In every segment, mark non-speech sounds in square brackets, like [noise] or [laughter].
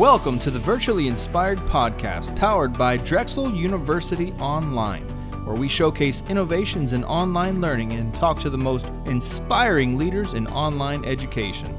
Welcome to the Virtually Inspired Podcast, powered by Drexel University Online, where we showcase innovations in online learning and talk to the most inspiring leaders in online education.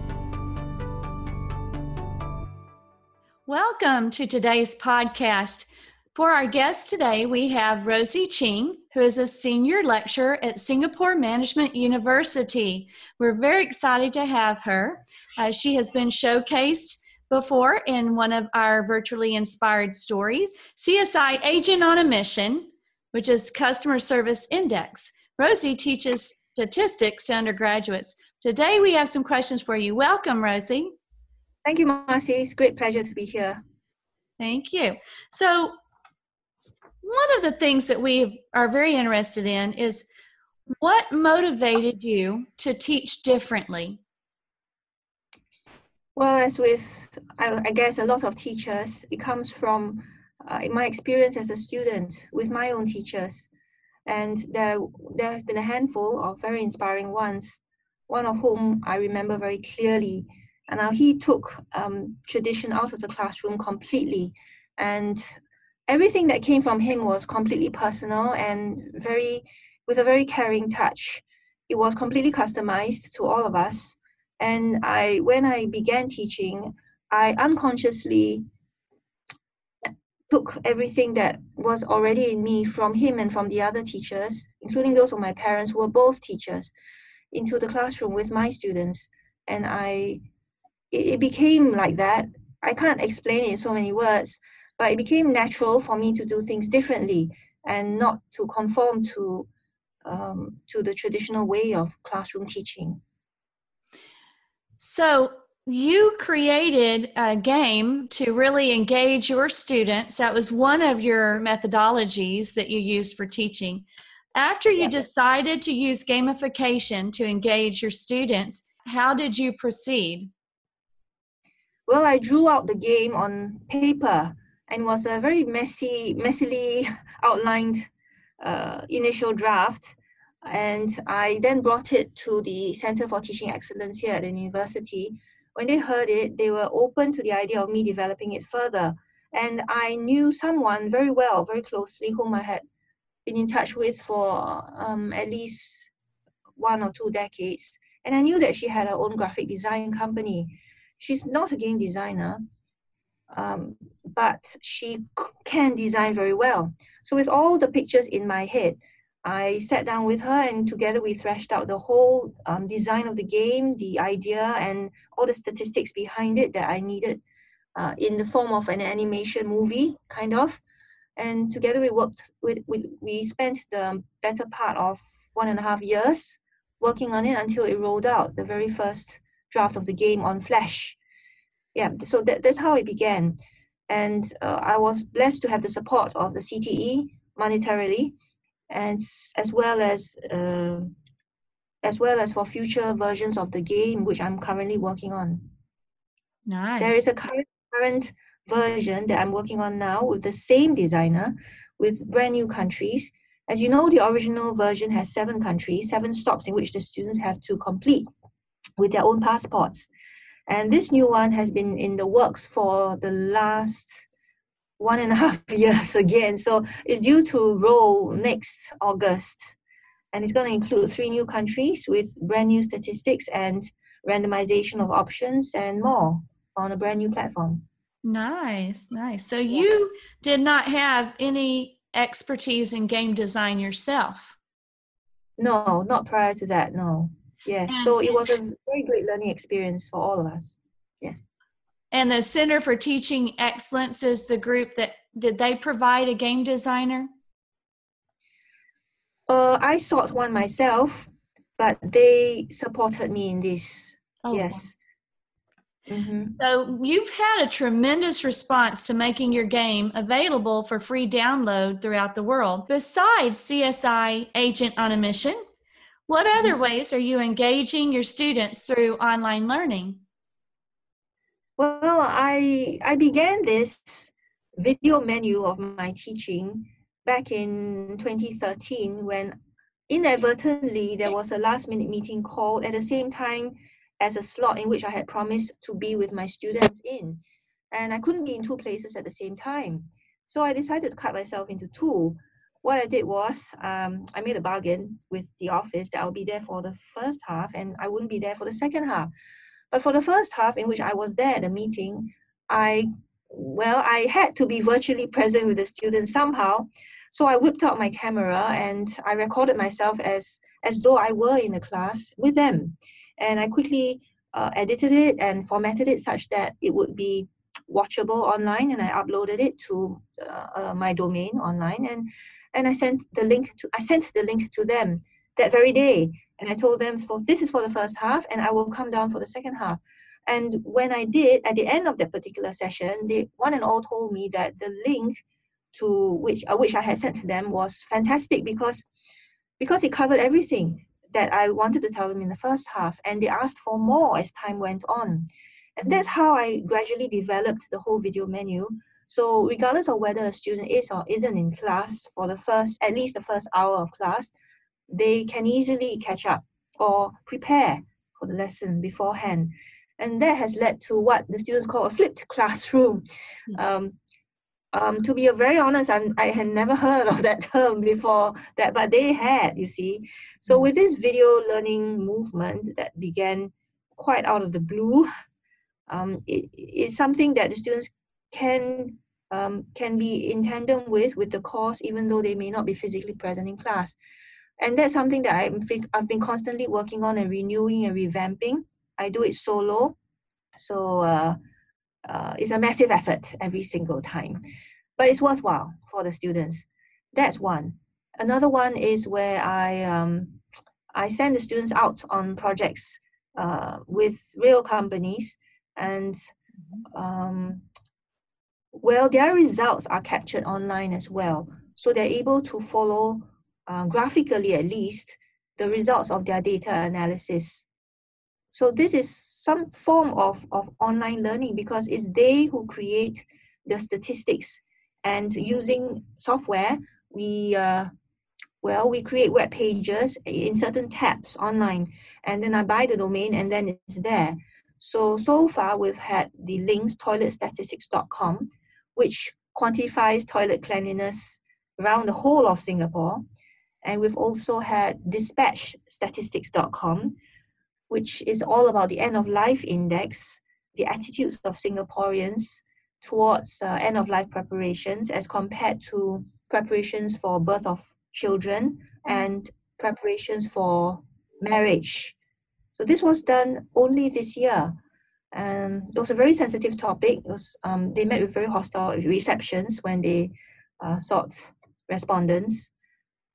Welcome to today's podcast. For our guest today, we have Rosie Ching, who is a senior lecturer at Singapore Management University. We're very excited to have her. Uh, she has been showcased before in one of our virtually inspired stories CSI Agent on a Mission, which is Customer Service Index. Rosie teaches statistics to undergraduates. Today we have some questions for you. Welcome, Rosie. Thank you, Marcy. It's a great pleasure to be here. Thank you. So, one of the things that we are very interested in is what motivated you to teach differently? Well, as with, I, I guess, a lot of teachers, it comes from uh, my experience as a student with my own teachers. And there, there have been a handful of very inspiring ones, one of whom I remember very clearly. And now he took um, tradition out of the classroom completely. And everything that came from him was completely personal and very with a very caring touch it was completely customized to all of us and i when i began teaching i unconsciously took everything that was already in me from him and from the other teachers including those of my parents who were both teachers into the classroom with my students and i it, became like that i can't explain it in so many words but it became natural for me to do things differently and not to conform to um, to the traditional way of classroom teaching. So you created a game to really engage your students. That was one of your methodologies that you used for teaching. After you decided to use gamification to engage your students, how did you proceed? Well, I drew out the game on paper and was a very messy, messily [laughs] outlined uh, initial draft. And I then brought it to the Center for Teaching Excellence here at the university. When they heard it, they were open to the idea of me developing it further. And I knew someone very well, very closely, whom I had been in touch with for um, at least one or two decades. And I knew that she had her own graphic design company. She's not a game designer, um, but she can design very well. So with all the pictures in my head, I sat down with her and together we thrashed out the whole um, design of the game, the idea, and all the statistics behind it that I needed uh, in the form of an animation movie, kind of. And together we worked with, we, we spent the better part of one and a half years working on it until it rolled out, the very first draft of the game on Flash. Yeah so that, that's how it began. And uh, i was blessed to have the support of the cte monetarily and as well as uh, as well as for future versions of the game which i'm currently working on. Nice. there is a current current version that i'm working on now with the same designer with brand new countries. As you know the original version has seven countries seven stops in which the students have to complete with their own passports. And this new one has been in the works for the last one and a half [laughs] years again. So it's due to roll next August. And it's going to include three new countries with brand new statistics and randomization of options and more on a brand new platform. Nice, nice. So yeah. you did not have any expertise in game design yourself? No, not prior to that, no. Yes. And, so it was a very great learning experience for all of us. And the Center for Teaching Excellence is the group that did they provide a game designer? Uh, I sought one myself, but they supported me in this. Oh. Yes. Mm-hmm. So you've had a tremendous response to making your game available for free download throughout the world. Besides CSI Agent on a Mission, what other mm-hmm. ways are you engaging your students through online learning? Well, I I began this video menu of my teaching back in 2013 when inadvertently there was a last minute meeting called at the same time as a slot in which I had promised to be with my students in. and I couldn't be in two places at the same time. So I decided to cut myself into two. What I did was um, I made a bargain with the office that I'll be there for the first half and I wouldn't be there for the second half. But for the first half, in which I was there at the meeting, I well, I had to be virtually present with the students somehow. So I whipped out my camera and I recorded myself as as though I were in the class with them, and I quickly uh, edited it and formatted it such that it would be watchable online, and I uploaded it to uh, uh, my domain online, and and I sent the link to I sent the link to them that very day, and I told them for this is for the first half, and I will come down for the second half. And when I did, at the end of that particular session, they one and all told me that the link to which uh, which I had sent to them was fantastic because because it covered everything that I wanted to tell them in the first half, and they asked for more as time went on. And that's how I gradually developed the whole video menu. So regardless of whether a student is or isn't in class for the first, at least the first hour of class, they can easily catch up or prepare for the lesson beforehand and that has led to what the students call a flipped classroom. Hmm. Um, um, to be very honest, I'm, I had never heard of that term before that, but they had, you see. So hmm. with this video learning movement that began quite out of the blue, um, it, it's something that the students can um, can be in tandem with with the course, even though they may not be physically present in class. And that's something that I'm, I've been constantly working on and renewing and revamping. I do it solo. So uh, uh, it's a massive effort every single time, but it's worthwhile for the students. That's one. Another one is where I um, I send the students out on projects uh, with real companies, and um, well, their results are captured online as well, so they're able to follow uh, graphically at least the results of their data analysis so this is some form of, of online learning because it's they who create the statistics and using software, we, uh, well, we create web pages in certain tabs online and then I buy the domain and then it's there. So, so far we've had the links toiletstatistics.com, which quantifies toilet cleanliness around the whole of Singapore. And we've also had despatchstatistics.com, which is all about the end of life index, the attitudes of Singaporeans towards uh, end of life preparations as compared to preparations for birth of children and preparations for marriage. So this was done only this year. Um, it was a very sensitive topic. Was, um, they met with very hostile receptions when they uh, sought respondents,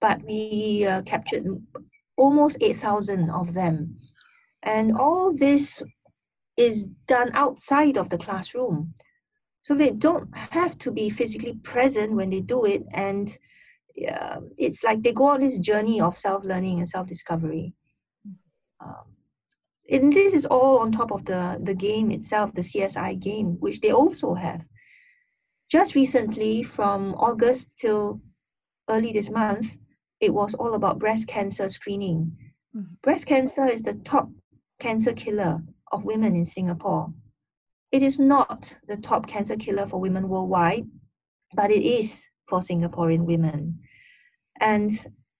but we uh, captured almost 8,000 of them. And all this is done outside of the classroom. So they don't have to be physically present when they do it. And uh, it's like they go on this journey of self learning and self discovery. Um, and this is all on top of the, the game itself, the CSI game, which they also have. Just recently, from August till early this month, it was all about breast cancer screening. Mm-hmm. Breast cancer is the top cancer killer of women in Singapore. It is not the top cancer killer for women worldwide, but it is for Singaporean women. And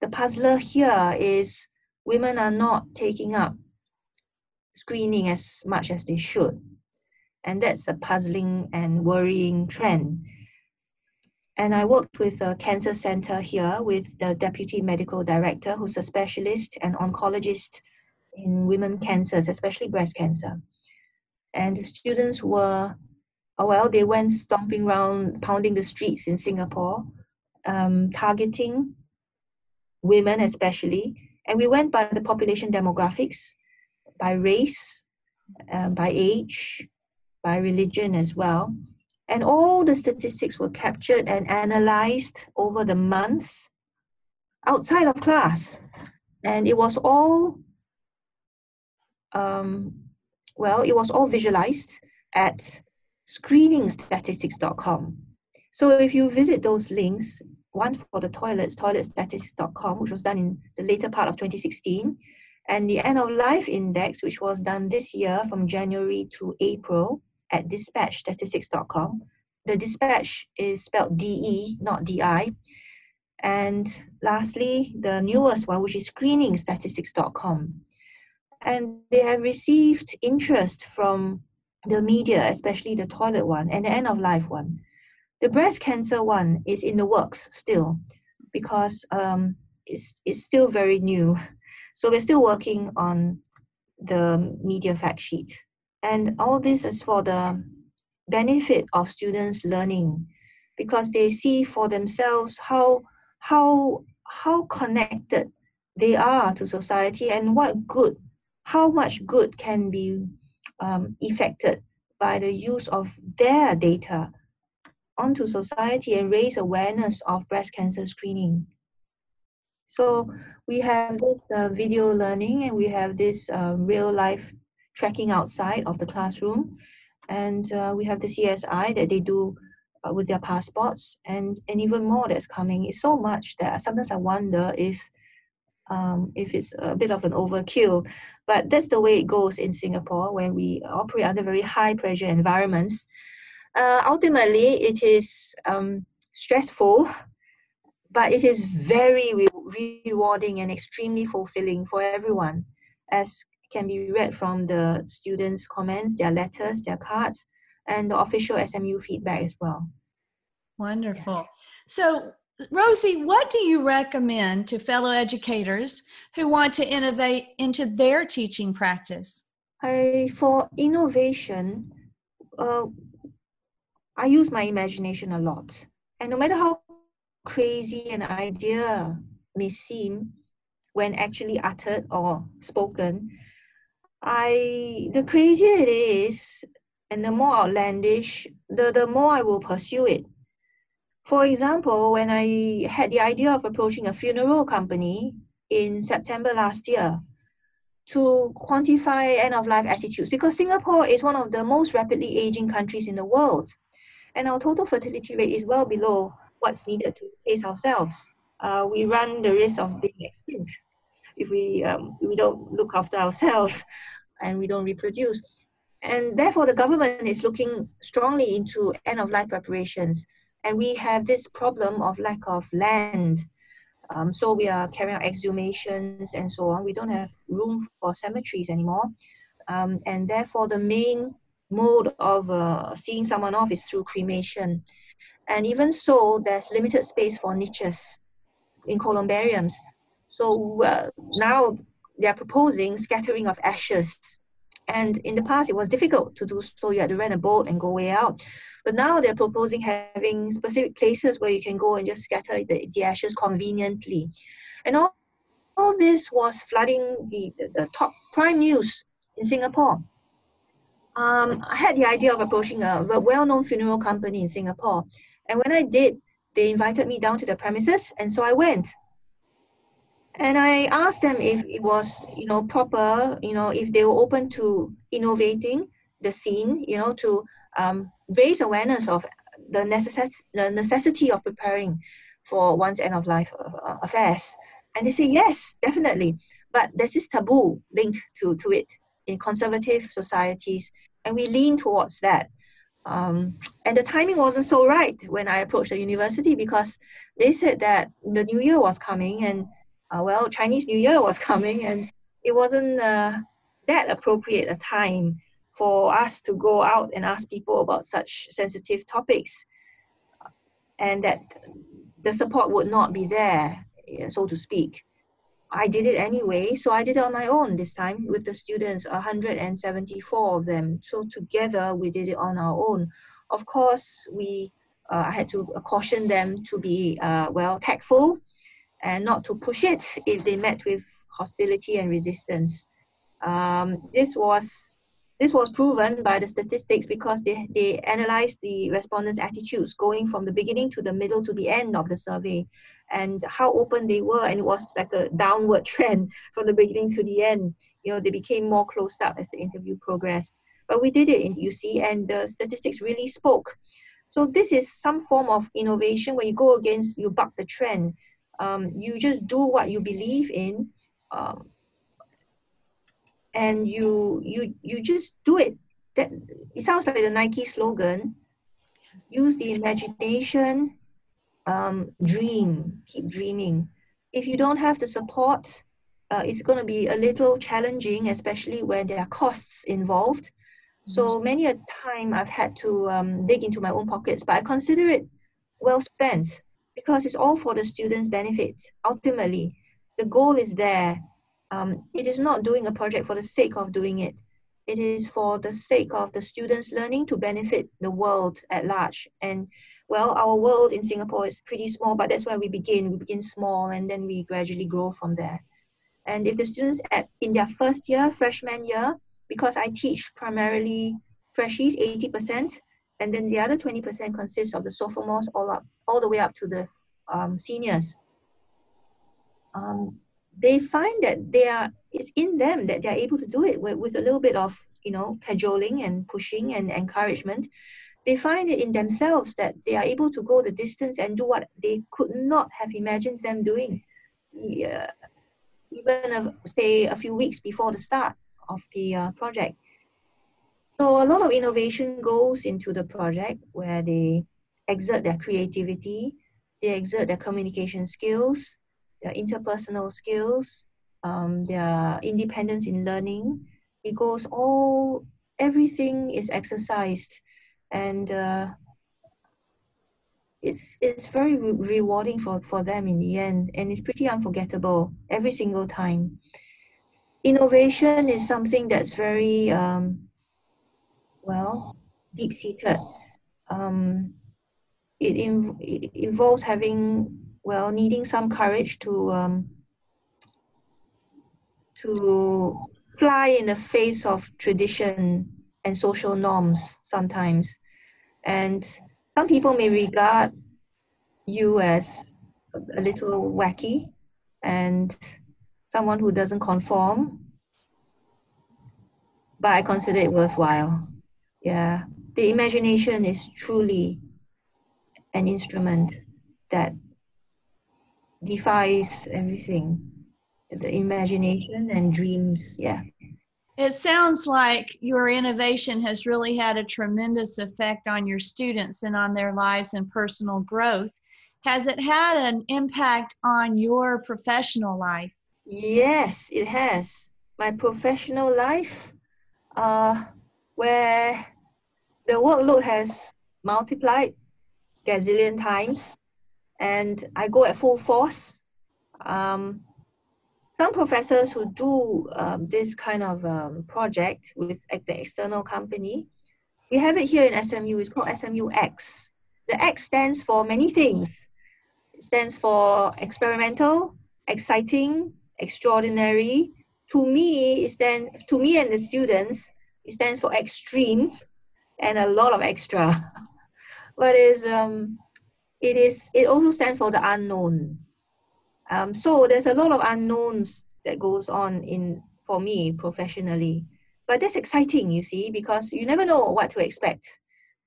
the puzzler here is women are not taking up screening as much as they should. And that's a puzzling and worrying trend. And I worked with a cancer center here with the deputy medical director, who's a specialist and oncologist in women cancers, especially breast cancer. And the students were, oh well, they went stomping around, pounding the streets in Singapore, um, targeting women especially. And we went by the population demographics, by race, uh, by age, by religion as well. And all the statistics were captured and analyzed over the months outside of class. And it was all um, well, it was all visualized at screeningstatistics.com. So if you visit those links, one for the toilets, toiletstatistics.com, which was done in the later part of 2016, and the end of life index, which was done this year from January to April at despatchstatistics.com. The despatch is spelled DE, not DI. And lastly, the newest one, which is screeningstatistics.com. And they have received interest from the media, especially the toilet one and the end of life one. The breast cancer one is in the works still because um, it's, it's still very new. [laughs] So we're still working on the media fact sheet. And all this is for the benefit of students learning because they see for themselves how how how connected they are to society and what good how much good can be um, effected by the use of their data onto society and raise awareness of breast cancer screening. So we have this uh, video learning and we have this uh, real life tracking outside of the classroom. And uh, we have the CSI that they do uh, with their passports and, and even more that's coming. It's so much that sometimes I wonder if um, if it's a bit of an overkill. But that's the way it goes in Singapore when we operate under very high pressure environments. Uh, ultimately, it is um, stressful, but it is very re- rewarding and extremely fulfilling for everyone, as can be read from the students' comments, their letters, their cards, and the official SMU feedback as well. Wonderful. So, Rosie, what do you recommend to fellow educators who want to innovate into their teaching practice? I, for innovation, uh, I use my imagination a lot. And no matter how crazy an idea may seem when actually uttered or spoken, I the crazier it is and the more outlandish, the, the more I will pursue it. For example, when I had the idea of approaching a funeral company in September last year to quantify end of life attitudes, because Singapore is one of the most rapidly aging countries in the world, and our total fertility rate is well below what's needed to replace ourselves. Uh, we run the risk of being extinct if we um, we don't look after ourselves and we don't reproduce. And therefore, the government is looking strongly into end of life preparations. And we have this problem of lack of land. Um, so we are carrying out exhumations and so on. We don't have room for cemeteries anymore. Um, and therefore, the main mode of uh, seeing someone off is through cremation. And even so, there's limited space for niches in columbariums. So uh, now they're proposing scattering of ashes. And in the past, it was difficult to do so. You had to rent a boat and go way out. But now they're proposing having specific places where you can go and just scatter the, the ashes conveniently. And all, all this was flooding the, the, top prime news in Singapore. Um, I had the idea of approaching a, a well-known funeral company in Singapore. And when I did, they invited me down to the premises, and so I went and I asked them if it was, you know, proper, you know, if they were open to innovating the scene, you know, to um, raise awareness of the, necess- the necessity of preparing for one's end of life uh, affairs. And they say, yes, definitely. But there's this taboo linked to, to it in conservative societies, and we lean towards that. Um, and the timing wasn't so right when I approached the university because they said that the new year was coming and uh, well, Chinese New Year was [laughs] coming, and it wasn't uh, that appropriate a time for us to go out and ask people about such sensitive topics, and that the support would not be there, so to speak. I did it anyway, so I did it on my own this time with the students, 174 of them. So together we did it on our own. Of course, we uh, I had to caution them to be uh, well tactful and not to push it if they met with hostility and resistance. Um, this was this was proven by the statistics because they, they analyzed the respondents' attitudes going from the beginning to the middle to the end of the survey and how open they were. And it was like a downward [laughs] trend from the beginning to the end. You know, they became more closed up as the interview progressed. But we did it in UC and the statistics really spoke. So this is some form of innovation where you go against, you buck the trend um, you just do what you believe in um, and you you you just do it that it sounds like the Nike slogan. Use the imagination, um, dream, keep dreaming. If you don't have the support, uh, it's going to be a little challenging, especially when there are costs involved. So mm-hmm. many a time I've had to um, dig into my own pockets, but I consider it well spent because it's all for the students' benefit. Ultimately, the goal is there. Um, it is not doing a project for the sake of doing it. It is for the sake of the students learning to benefit the world at large. And well, our world in Singapore is pretty small, but that's where we begin. We begin small and then we gradually grow from there. And if the students at in their first year, freshman year, because I teach primarily freshies, 80%, and then the other 20% consists of the sophomores all up, all the way up to the um, seniors. Um, they find that they are it's in them that they're able to do it with, with a little bit of you know cajoling and pushing and encouragement. They find it in themselves that they are able to go the distance and do what they could not have imagined them doing. Yeah, even uh, say a few weeks before the start of the uh, project so a lot of innovation goes into the project where they exert their creativity they exert their communication skills their interpersonal skills, um, their independence in learning. It goes all, everything is exercised. And uh, it's, it's very re- rewarding for, for them in the end. And it's pretty unforgettable every single time. Innovation is something that's very, um, well, deep seated. Um, it, in, it involves having well, needing some courage to um, to fly in the face of tradition and social norms sometimes. And some people may regard you as a little wacky and someone who doesn't conform. But I consider it worthwhile. Yeah. The imagination is truly an instrument that defies everything. The imagination and dreams yeah. It sounds like your innovation has really had a tremendous effect on your students and on their lives and personal growth. Has it had an impact on your professional life? Yes it has. My professional life uh, where the workload has multiplied gazillion times and I go at full force. Um, some professors who do um, this kind of um, project with the external company, we have it here in SMU. It's called SMU X. The X stands for many things. It stands for experimental, exciting, extraordinary. To me, it stands to me and the students. It stands for extreme, and a lot of extra. [laughs] but is um, it is it also stands for the unknown. Um, so there's a lot of unknowns that goes on in for me professionally, but that's exciting, you see, because you never know what to expect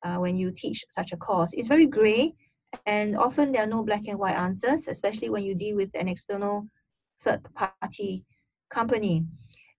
uh, when you teach such a course. It's very gray, and often there are no black and white answers, especially when you deal with an external third party company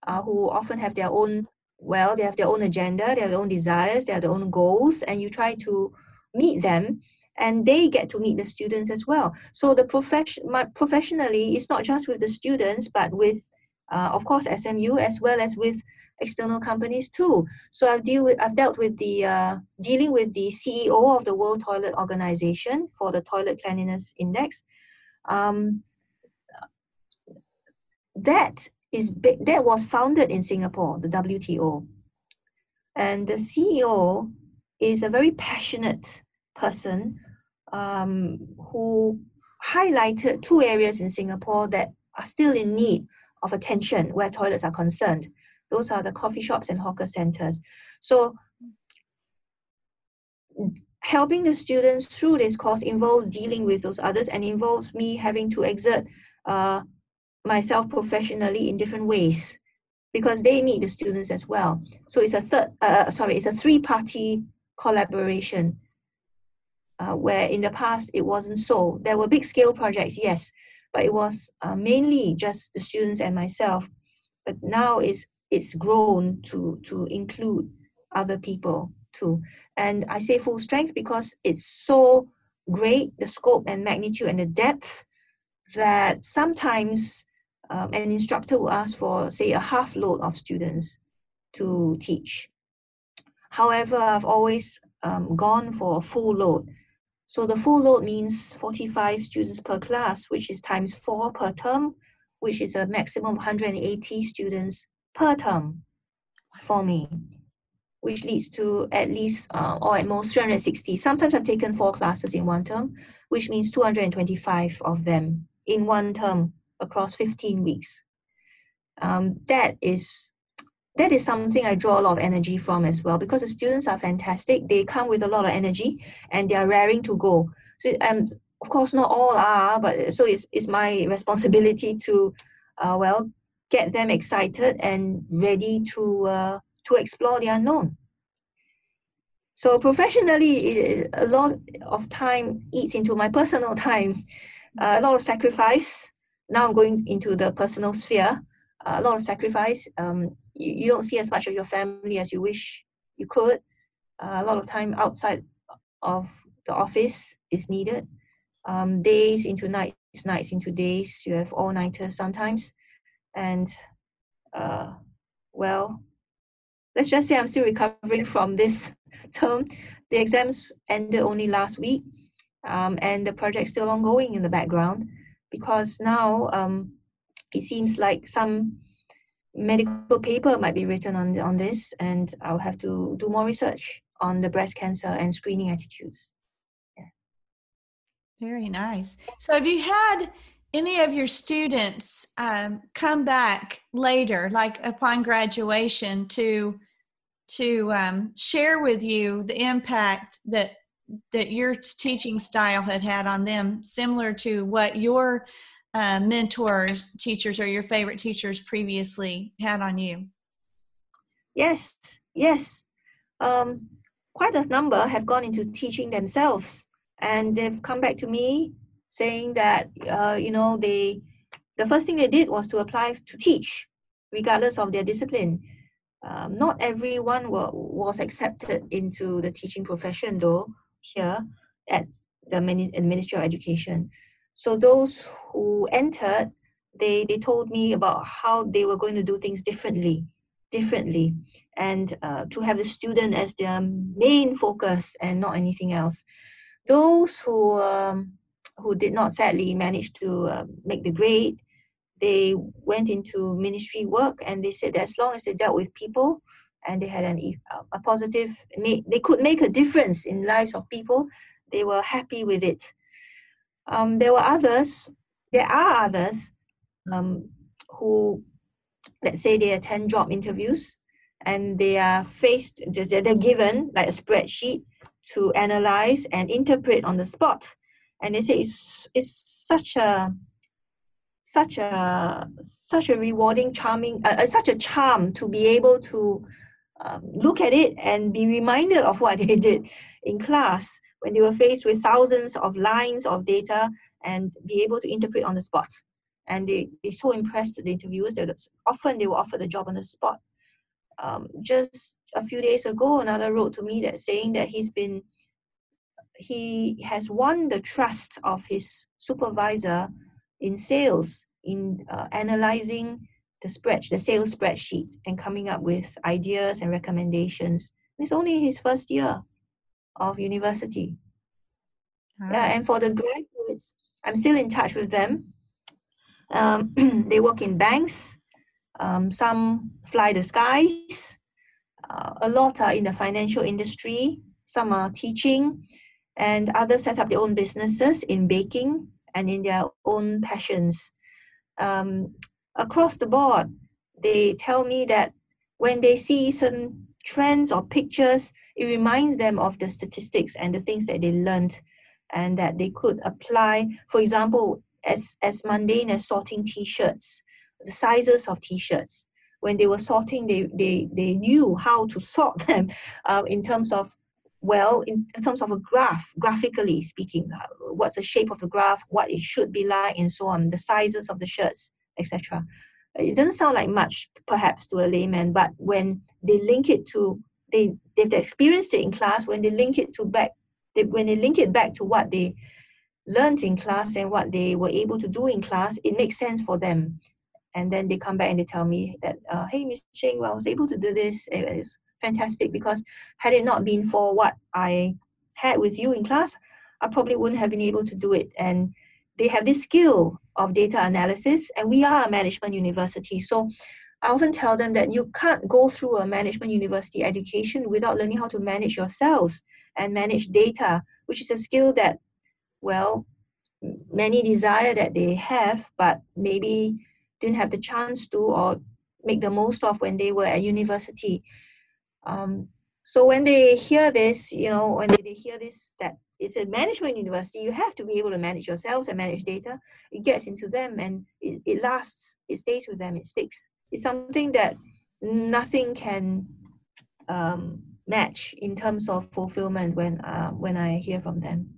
uh, who often have their own well they have their own agenda they have their own desires they have their own goals and you try to meet them and they get to meet the students as well. So the profession, professionally, it's not just with the students, but with, uh, of course, SMU as well as with external companies too. So I've deal with, I've dealt with the uh, dealing with the CEO of the World Toilet Organization for the Toilet Cleanliness Index. Um, that is that was founded in Singapore, the WTO, and the CEO is a very passionate person um, who highlighted two areas in Singapore that are still in need of attention where toilets are concerned. Those are the coffee shops and hawker centers. So helping the students through this course involves dealing with those others and involves me having to exert uh, myself professionally in different ways because they need the students as well. So it's a third, uh, uh sorry, it's a three-party collaboration uh, where in the past it wasn't so. There were big scale projects, yes, but it was uh, mainly just the students and myself. But now it's it's grown to to include other people too. And I say full strength because it's so great, the scope and magnitude and the depth, that sometimes um, an instructor will ask for, say, a half load of students to teach. However, I've always um, gone for a full load. So the full load means 45 students per class, which is times four per term, which is a maximum of 180 students per term for me, which leads to at least uh, or at most 360. Sometimes I've taken four classes in one term, which means 225 of them in one term across 15 weeks. Um, that is that is something I draw a lot of energy from as well because the students are fantastic. They come with a lot of energy and they are raring to go. So um, of course not all are, but so it's, it's my responsibility to uh, well get them excited and ready to uh, to explore the unknown. So professionally, a lot of time eats into my personal time, uh, a lot of sacrifice. Now I'm going into the personal sphere. Uh, a lot of sacrifice. Um, you, you don't see as much of your family as you wish you could. Uh, a lot of time outside of the office is needed. Um, days into nights, nights into days. You have all nighters sometimes and uh, well, let's just say I'm still recovering [laughs] from this term. The exams ended only last week, um, and the project's still ongoing in the background because now um, it seems like some medical paper might be written on on this, and I'll have to do more research on the breast cancer and screening attitudes. Yeah. Very nice. So, have you had any of your students um, come back later, like upon graduation, to to um, share with you the impact that that your teaching style had had on them, similar to what your uh, mentors, teachers, or your favorite teachers previously had on you? Yes, yes. Um, quite a number have gone into teaching themselves, and they've come back to me saying that uh, you know they the first thing they did was to apply to teach regardless of their discipline um, not everyone were, was accepted into the teaching profession though here at the ministry of education. So those who entered they they told me about how they were going to do things differently differently and uh, to have the student as their main focus and not anything else. Those who um, who did not sadly manage to uh, make the grade, they went into ministry work and they said that as long as they dealt with people and they had an, uh, a positive, they could make a difference in lives of people, they were happy with it. Um, there were others, there are others um, who, let's say they attend job interviews and they are faced, they're given like a spreadsheet to analyze and interpret on the spot and they say it's it's such a such a such a rewarding charming uh, uh, such a charm to be able to um, look at it and be reminded of what [laughs] they did in class when they were faced with thousands of lines of data and be able to interpret on the spot. And they, they so impressed the interviewers that often they were offered the job on the spot. Um, just a few days ago another wrote to me that saying that he's been he has won the trust of his supervisor in sales in uh, analyzing the spread the sales spreadsheet and coming up with ideas and recommendations. It's only his first year of university. Yeah and for the graduates i'm still in touch with them. Um, [clears throat] they work in banks. Um, some fly the skies. Uh, a lot are in the financial industry. Some are teaching. And others set up their own businesses in baking and in their own passions. Um, across the board, they tell me that when they see certain trends or pictures, it reminds them of the statistics and the things that they learned and that they could apply. For example, as, as mundane as sorting t-shirts, the sizes of t-shirts. When they were sorting, they, they, they knew how to sort [laughs] them uh, in terms of well in terms of a graph graphically speaking uh, what's the shape of the graph what it should be like and so on the sizes of the shirts etc it doesn't sound like much perhaps to a layman but when they link it to they they've experienced it in class when they link it to back they, when they link it back to what they learned in class and what they were able to do in class it makes sense for them. And then they come back and they tell me that uh, hey miss Ching, well, i was able to do this. It's fantastic because had it not been for what i had with you in class i probably wouldn't have been able to do it. And they have this skill of data analysis and we are a management university so I often tell them that you can't go through a management university education without learning how to manage yourselves and manage data, which is a skill that, well, many desire that they have, but maybe didn't have the chance to or make the most of when they were at university. Um, so when they hear this, you know, when they, they hear this, that it's a management university, you have to be able to manage yourselves and manage data. It gets into them and it, it lasts, it stays with them, it sticks It's something that nothing can um, match in terms of fulfillment when uh, when I hear from them.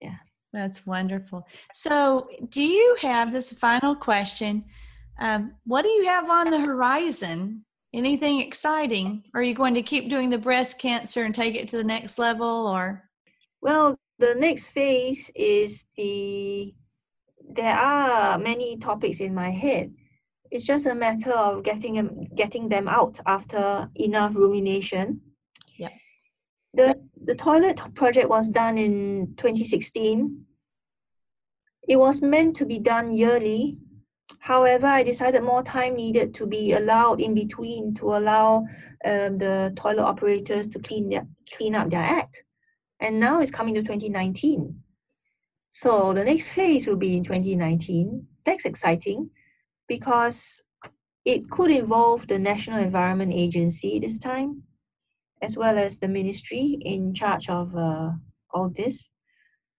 Yeah, that's wonderful. So, do you have this final question? Um, what do you have on the horizon? Anything exciting? Are you going to keep doing the breast cancer and take it to the next level, or? Well, the next phase is the. There are many topics in my head it's just a matter of getting them getting them out after enough rumination. Yeah. The the toilet project was done in 2016. It was meant to be done yearly. However, I decided more time needed to be allowed in between to allow um, the toilet operators to clean their, clean up their act. And now it's coming to 2019. So the next phase will be in 2019. That's exciting because it could involve the National Environment Agency this time, as well as the ministry in charge of uh, all this.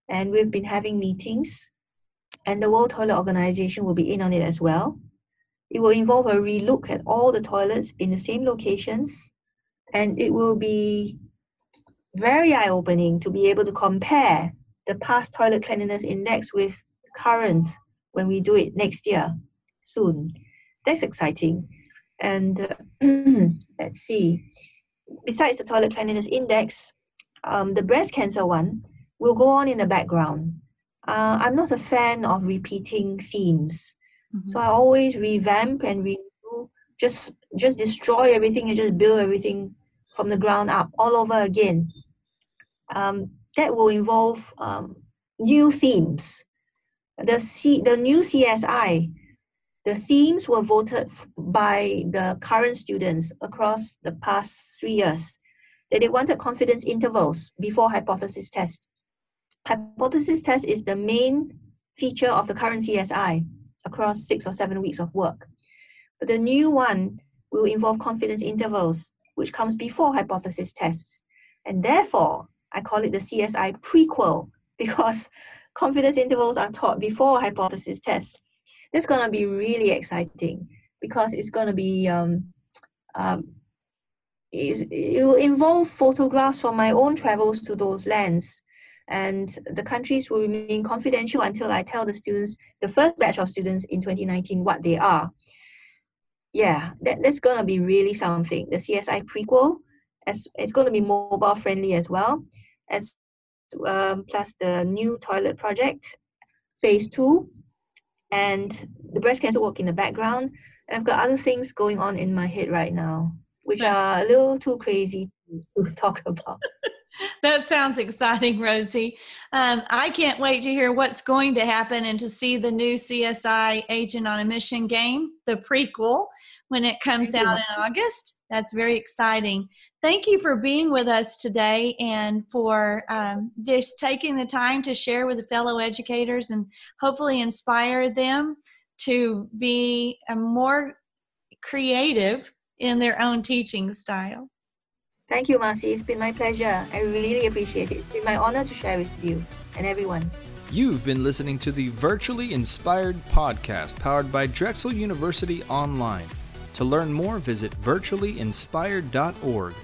And we've been having meetings, and the World Toilet Organization will be in on it as well. It will involve a relook at all the toilets in the same locations, and it will be very eye opening to be able to compare the past toilet cleanliness index with current when we do it next year soon. That's exciting. And uh, [clears throat] let's see. Besides the toilet cleanliness index, um, the breast cancer one will go on in the background. Uh, I'm not a fan of repeating themes, mm-hmm. so I always revamp and renew. Just just destroy everything and just build everything from the ground up all over again. Um, that will involve um, new themes. The C, the new CSI the themes were voted by the current students across the past three years that they wanted confidence intervals before hypothesis test. Hypothesis test is the main feature of the current CSI across six or seven weeks of work. But the new one will involve confidence intervals, which comes before hypothesis tests. And therefore, I call it the CSI prequel [laughs] because confidence intervals are taught before hypothesis tests. It's gonna be really exciting because it's gonna be um, um, it will involve photographs from my own travels to those lands and the countries will remain confidential until I tell the students, the first batch of students in 2019, what they are. Yeah, that, that's going to be really something. The CSI prequel, as it's going to be mobile friendly as well, as um, plus the new toilet project, phase two, and the breast cancer work in the background. And I've got other things going on in my head right now, which are a little too crazy to [laughs] talk about. [laughs] that sounds exciting, Rosie. Um, I can't wait to hear what's going to happen and to see the new CSI Agent on a Mission game, the prequel, when it comes out in August. That's very exciting. Thank you for being with us today and for um, just taking the time to share with the fellow educators and hopefully inspire them to be more creative in their own teaching style. Thank you, Marcy. It's been my pleasure. I really appreciate it. It's been my honor to share with you and everyone. You've been listening to the Virtually Inspired podcast powered by Drexel University Online. To learn more, visit virtuallyinspired.org.